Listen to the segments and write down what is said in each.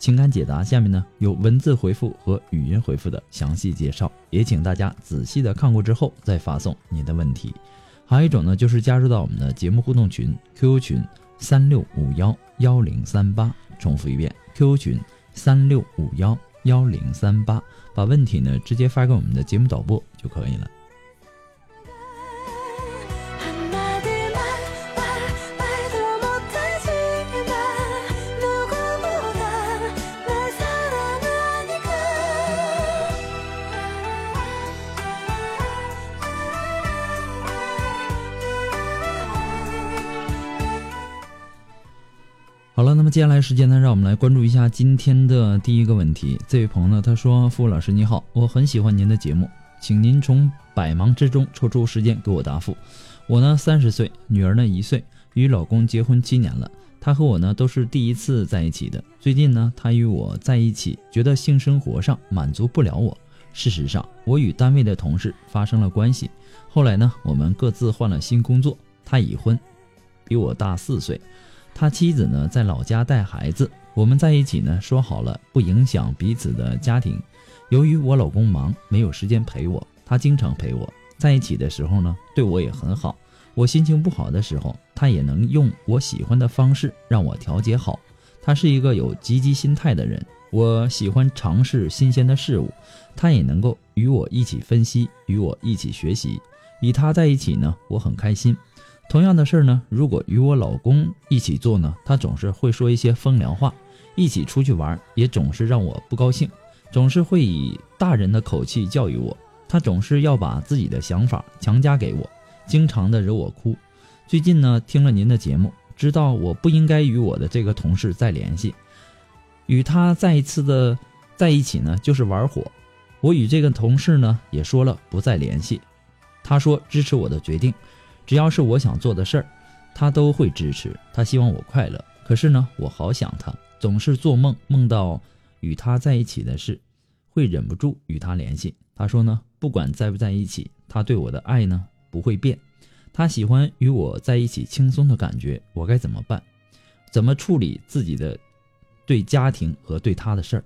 情感解答下面呢有文字回复和语音回复的详细介绍，也请大家仔细的看过之后再发送您的问题。还有一种呢就是加入到我们的节目互动群 QQ 群三六五幺幺零三八，重复一遍 QQ 群三六五幺幺零三八，把问题呢直接发给我们的节目导播就可以了。好了，那么接下来时间呢，让我们来关注一下今天的第一个问题。这位朋友呢，他说：“付老师你好，我很喜欢您的节目，请您从百忙之中抽出时间给我答复。我呢三十岁，女儿呢一岁，与老公结婚七年了。他和我呢都是第一次在一起的。最近呢，他与我在一起，觉得性生活上满足不了我。事实上，我与单位的同事发生了关系。后来呢，我们各自换了新工作。他已婚，比我大四岁。”他妻子呢，在老家带孩子。我们在一起呢，说好了不影响彼此的家庭。由于我老公忙，没有时间陪我，他经常陪我。在一起的时候呢，对我也很好。我心情不好的时候，他也能用我喜欢的方式让我调节好。他是一个有积极心态的人。我喜欢尝试新鲜的事物，他也能够与我一起分析，与我一起学习。与他在一起呢，我很开心。同样的事儿呢，如果与我老公一起做呢，他总是会说一些风凉话；一起出去玩，也总是让我不高兴，总是会以大人的口气教育我。他总是要把自己的想法强加给我，经常的惹我哭。最近呢，听了您的节目，知道我不应该与我的这个同事再联系，与他再一次的在一起呢，就是玩火。我与这个同事呢，也说了不再联系。他说支持我的决定。只要是我想做的事儿，他都会支持。他希望我快乐，可是呢，我好想他，总是做梦梦到与他在一起的事，会忍不住与他联系。他说呢，不管在不在一起，他对我的爱呢不会变。他喜欢与我在一起轻松的感觉，我该怎么办？怎么处理自己的对家庭和对他的事儿？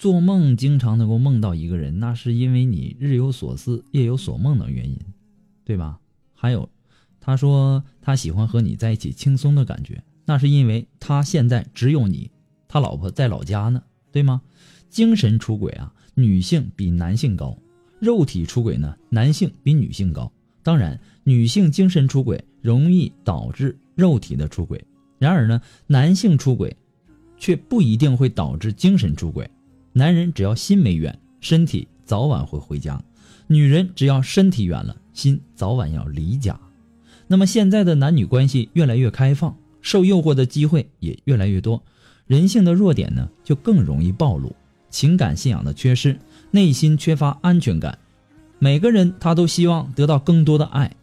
做梦经常能够梦到一个人，那是因为你日有所思、夜有所梦的原因，对吧？还有，他说他喜欢和你在一起轻松的感觉，那是因为他现在只有你，他老婆在老家呢，对吗？精神出轨啊，女性比男性高；肉体出轨呢，男性比女性高。当然，女性精神出轨容易导致肉体的出轨，然而呢，男性出轨却不一定会导致精神出轨。男人只要心没远，身体早晚会回家；女人只要身体远了，心早晚要离家。那么现在的男女关系越来越开放，受诱惑的机会也越来越多，人性的弱点呢就更容易暴露，情感信仰的缺失，内心缺乏安全感。每个人他都希望得到更多的爱。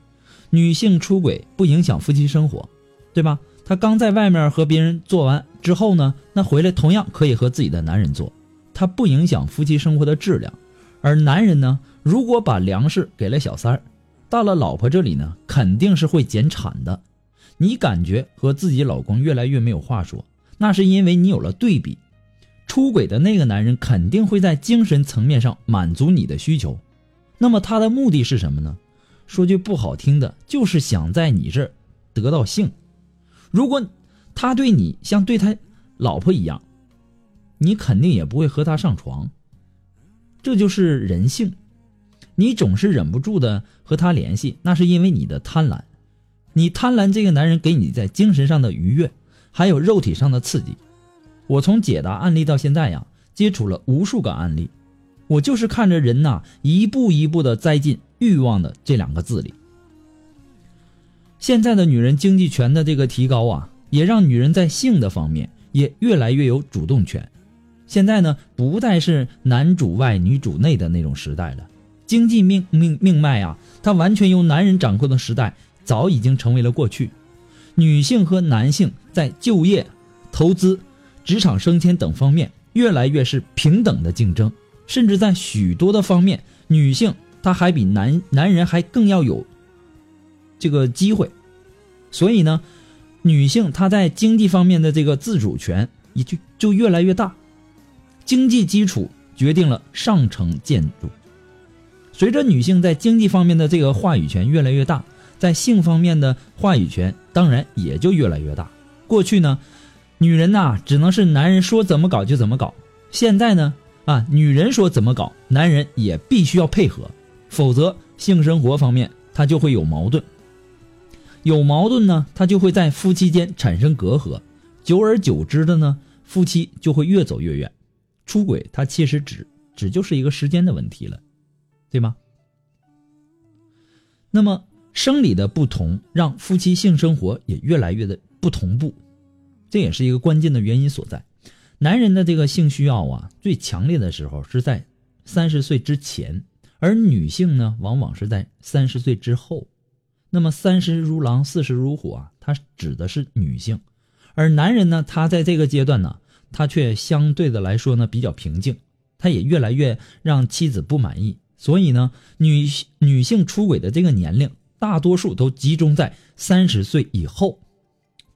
女性出轨不影响夫妻生活，对吧？她刚在外面和别人做完之后呢，那回来同样可以和自己的男人做。它不影响夫妻生活的质量，而男人呢，如果把粮食给了小三儿，到了老婆这里呢，肯定是会减产的。你感觉和自己老公越来越没有话说，那是因为你有了对比。出轨的那个男人肯定会在精神层面上满足你的需求，那么他的目的是什么呢？说句不好听的，就是想在你这儿得到性。如果他对你像对他老婆一样，你肯定也不会和他上床。这就是人性。你总是忍不住的和他联系，那是因为你的贪婪。你贪婪这个男人给你在精神上的愉悦，还有肉体上的刺激。我从解答案例到现在呀，接触了无数个案例，我就是看着人呐一步一步的栽进欲望的这两个字里。现在的女人经济权的这个提高啊，也让女人在性的方面也越来越有主动权。现在呢，不再是男主外女主内的那种时代了。经济命命命脉啊，它完全由男人掌控的时代早已经成为了过去。女性和男性在就业、投资、职场升迁等方面越来越是平等的竞争，甚至在许多的方面，女性她还比男男人还更要有这个机会。所以呢，女性她在经济方面的这个自主权也就就越来越大。经济基础决定了上层建筑。随着女性在经济方面的这个话语权越来越大，在性方面的话语权当然也就越来越大。过去呢，女人呐只能是男人说怎么搞就怎么搞。现在呢，啊，女人说怎么搞，男人也必须要配合，否则性生活方面他就会有矛盾。有矛盾呢，他就会在夫妻间产生隔阂，久而久之的呢，夫妻就会越走越远。出轨，它其实只只就是一个时间的问题了。对吗？那么生理的不同让夫妻性生活也越来越的不同步，这也是一个关键的原因所在。男人的这个性需要啊，最强烈的时候是在三十岁之前，而女性呢，往往是在三十岁之后。那么三十如狼，四十如虎啊，它指的是女性，而男人呢，他在这个阶段呢，他却相对的来说呢比较平静，他也越来越让妻子不满意。所以呢，女女性出轨的这个年龄，大多数都集中在三十岁以后。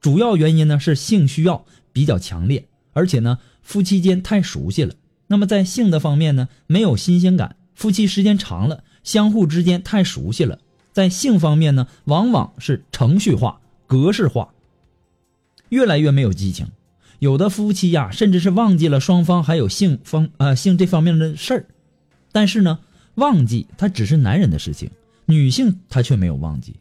主要原因呢是性需要比较强烈，而且呢夫妻间太熟悉了。那么在性的方面呢，没有新鲜感。夫妻时间长了，相互之间太熟悉了，在性方面呢，往往是程序化、格式化，越来越没有激情。有的夫妻呀，甚至是忘记了双方还有性方呃性这方面的事儿。但是呢。忘记他只是男人的事情，女性她却没有忘记，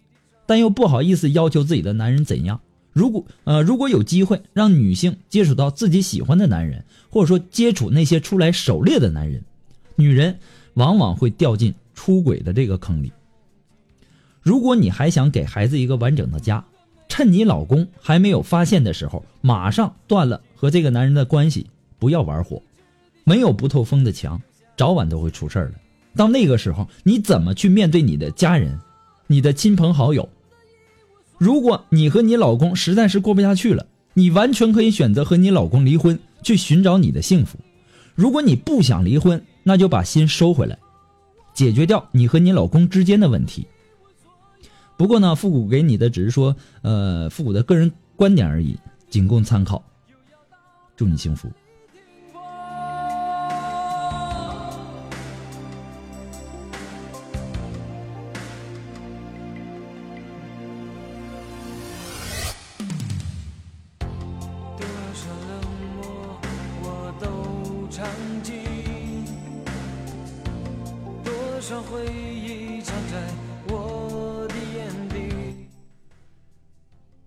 但又不好意思要求自己的男人怎样。如果呃如果有机会让女性接触到自己喜欢的男人，或者说接触那些出来狩猎的男人，女人往往会掉进出轨的这个坑里。如果你还想给孩子一个完整的家，趁你老公还没有发现的时候，马上断了和这个男人的关系，不要玩火。没有不透风的墙，早晚都会出事儿的。到那个时候，你怎么去面对你的家人、你的亲朋好友？如果你和你老公实在是过不下去了，你完全可以选择和你老公离婚，去寻找你的幸福。如果你不想离婚，那就把心收回来，解决掉你和你老公之间的问题。不过呢，复古给你的只是说，呃，复古的个人观点而已，仅供参考。祝你幸福。多少回忆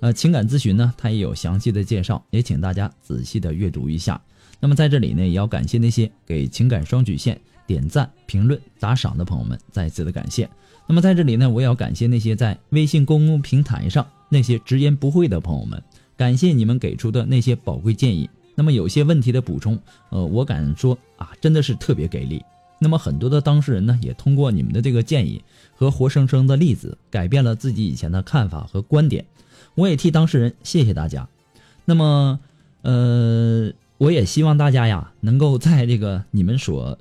呃情感咨询呢，它也有详细的介绍，也请大家仔细的阅读一下。那么在这里呢，也要感谢那些给情感双曲线点赞、评论、打赏的朋友们，再次的感谢。那么在这里呢，我也要感谢那些在微信公共平台上那些直言不讳的朋友们，感谢你们给出的那些宝贵建议。那么有些问题的补充，呃，我敢说啊，真的是特别给力。那么很多的当事人呢，也通过你们的这个建议和活生生的例子，改变了自己以前的看法和观点。我也替当事人谢谢大家。那么，呃，我也希望大家呀，能够在这个你们所，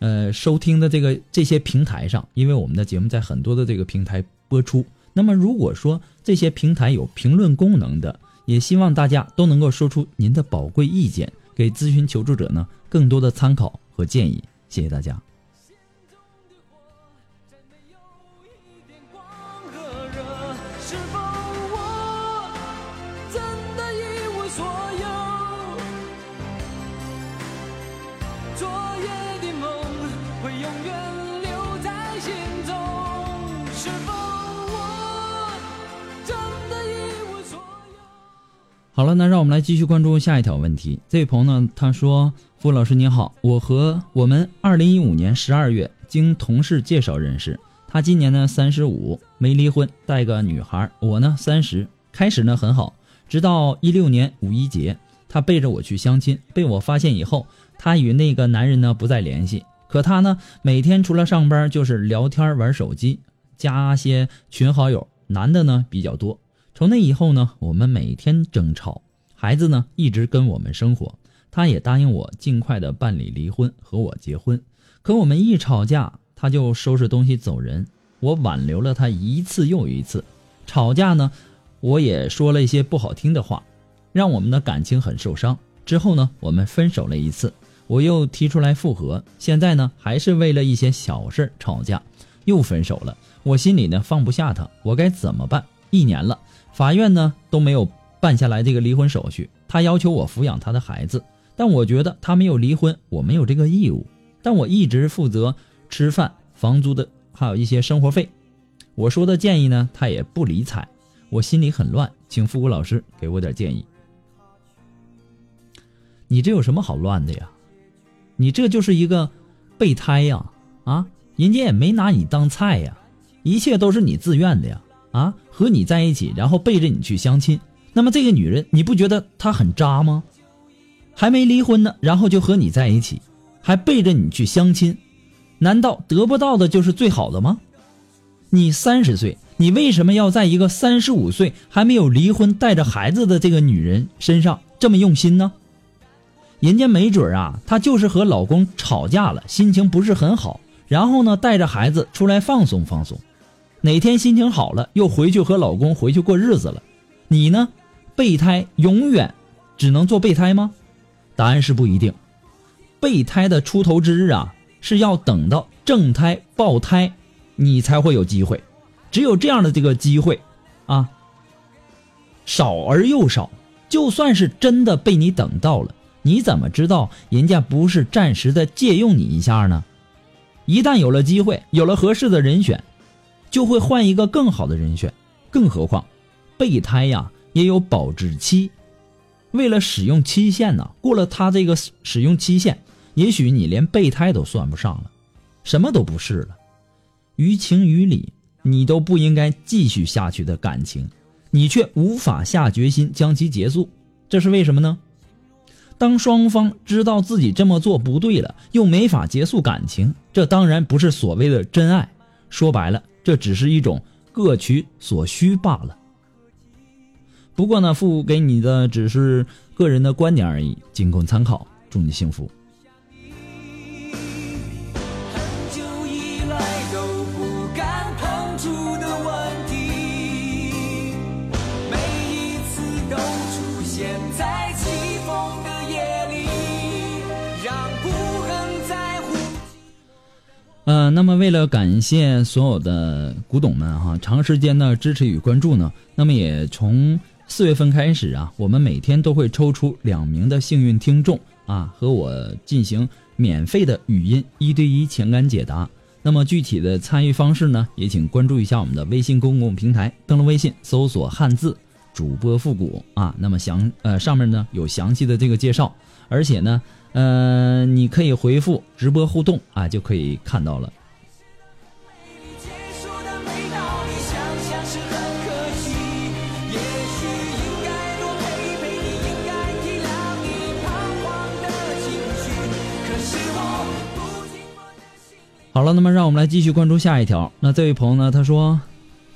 呃，收听的这个这些平台上，因为我们的节目在很多的这个平台播出。那么，如果说这些平台有评论功能的，也希望大家都能够说出您的宝贵意见，给咨询求助者呢更多的参考和建议。谢谢大家。好了，那让我们来继续关注下一条问题。这位朋友呢，他说：“付老师您好，我和我们二零一五年十二月经同事介绍认识，他今年呢三十五，没离婚，带个女孩。我呢三十，开始呢很好，直到一六年五一节，他背着我去相亲，被我发现以后，他与那个男人呢不再联系。可他呢每天除了上班就是聊天玩手机，加些群好友，男的呢比较多。”从那以后呢，我们每天争吵，孩子呢一直跟我们生活。他也答应我尽快的办理离婚和我结婚。可我们一吵架，他就收拾东西走人。我挽留了他一次又一次，吵架呢，我也说了一些不好听的话，让我们的感情很受伤。之后呢，我们分手了一次，我又提出来复合。现在呢，还是为了一些小事吵架，又分手了。我心里呢放不下他，我该怎么办？一年了。法院呢都没有办下来这个离婚手续，他要求我抚养他的孩子，但我觉得他没有离婚，我没有这个义务，但我一直负责吃饭、房租的，还有一些生活费。我说的建议呢，他也不理睬，我心里很乱，请复古老师给我点建议。你这有什么好乱的呀？你这就是一个备胎呀！啊，人家也没拿你当菜呀，一切都是你自愿的呀。啊，和你在一起，然后背着你去相亲，那么这个女人，你不觉得她很渣吗？还没离婚呢，然后就和你在一起，还背着你去相亲，难道得不到的就是最好的吗？你三十岁，你为什么要在一个三十五岁还没有离婚、带着孩子的这个女人身上这么用心呢？人家没准啊，她就是和老公吵架了，心情不是很好，然后呢，带着孩子出来放松放松。哪天心情好了，又回去和老公回去过日子了，你呢？备胎永远只能做备胎吗？答案是不一定。备胎的出头之日啊，是要等到正胎爆胎，你才会有机会。只有这样的这个机会，啊，少而又少。就算是真的被你等到了，你怎么知道人家不是暂时的借用你一下呢？一旦有了机会，有了合适的人选。就会换一个更好的人选，更何况，备胎呀也有保质期，为了使用期限呢，过了它这个使用期限，也许你连备胎都算不上了，什么都不是了。于情于理，你都不应该继续下去的感情，你却无法下决心将其结束，这是为什么呢？当双方知道自己这么做不对了，又没法结束感情，这当然不是所谓的真爱。说白了。这只是一种各取所需罢了。不过呢，付给你的只是个人的观点而已，仅供参考。祝你幸福。呃，那么为了感谢所有的古董们哈，长时间的支持与关注呢，那么也从四月份开始啊，我们每天都会抽出两名的幸运听众啊，和我进行免费的语音一对一情感解答。那么具体的参与方式呢，也请关注一下我们的微信公共平台，登录微信搜索汉字主播复古啊，那么详呃上面呢有详细的这个介绍，而且呢。嗯，你可以回复直播互动啊，就可以看到了。好了，那么让我们来继续关注下一条。那这位朋友呢，他说：“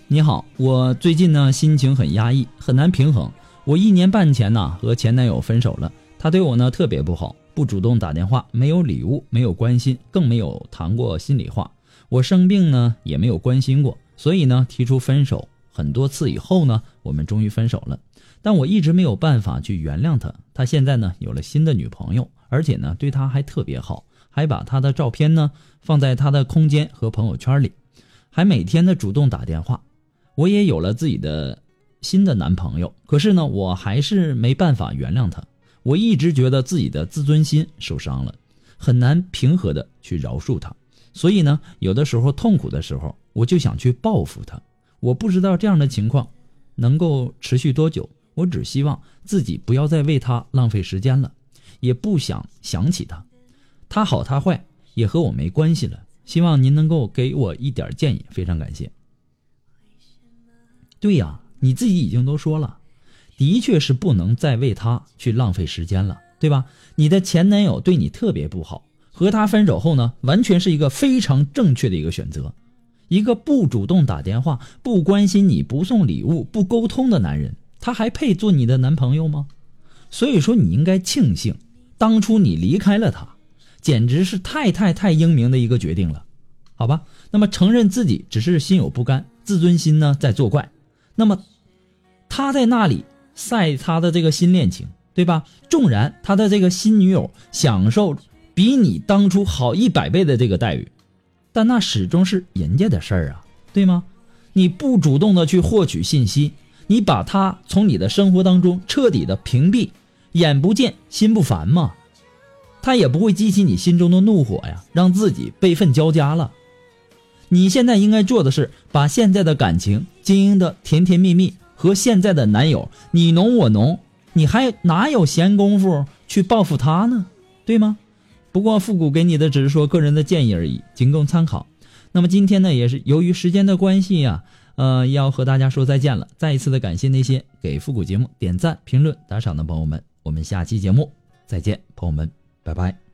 你好，我最近呢心情很压抑，很难平衡。我一年半前呢和前男友分手了，他对我呢特别不好，不主动打电话，没有礼物，没有关心，更没有谈过心里话。我生病呢也没有关心过，所以呢提出分手很多次以后呢，我们终于分手了。但我一直没有办法去原谅他。他现在呢有了新的女朋友，而且呢对他还特别好，还把他的照片呢放在他的空间和朋友圈里，还每天的主动打电话。我也有了自己的新的男朋友，可是呢我还是没办法原谅他。我一直觉得自己的自尊心受伤了，很难平和的去饶恕他。所以呢，有的时候痛苦的时候，我就想去报复他。我不知道这样的情况能够持续多久。我只希望自己不要再为他浪费时间了，也不想想起他。他好他坏也和我没关系了。希望您能够给我一点建议，非常感谢。对呀，你自己已经都说了，的确是不能再为他去浪费时间了，对吧？你的前男友对你特别不好。和他分手后呢，完全是一个非常正确的一个选择。一个不主动打电话、不关心你、不送礼物、不沟通的男人，他还配做你的男朋友吗？所以说，你应该庆幸当初你离开了他，简直是太太太英明的一个决定了，好吧？那么承认自己只是心有不甘，自尊心呢在作怪。那么他在那里晒他的这个新恋情，对吧？纵然他的这个新女友享受。比你当初好一百倍的这个待遇，但那始终是人家的事儿啊，对吗？你不主动的去获取信息，你把他从你的生活当中彻底的屏蔽，眼不见心不烦嘛？他也不会激起你心中的怒火呀，让自己悲愤交加了。你现在应该做的是把现在的感情经营的甜甜蜜蜜，和现在的男友你侬我侬，你还哪有闲工夫去报复他呢？对吗？不过复古给你的只是说个人的建议而已，仅供参考。那么今天呢，也是由于时间的关系呀，呃，要和大家说再见了。再一次的感谢那些给复古节目点赞、评论、打赏的朋友们。我们下期节目再见，朋友们，拜拜。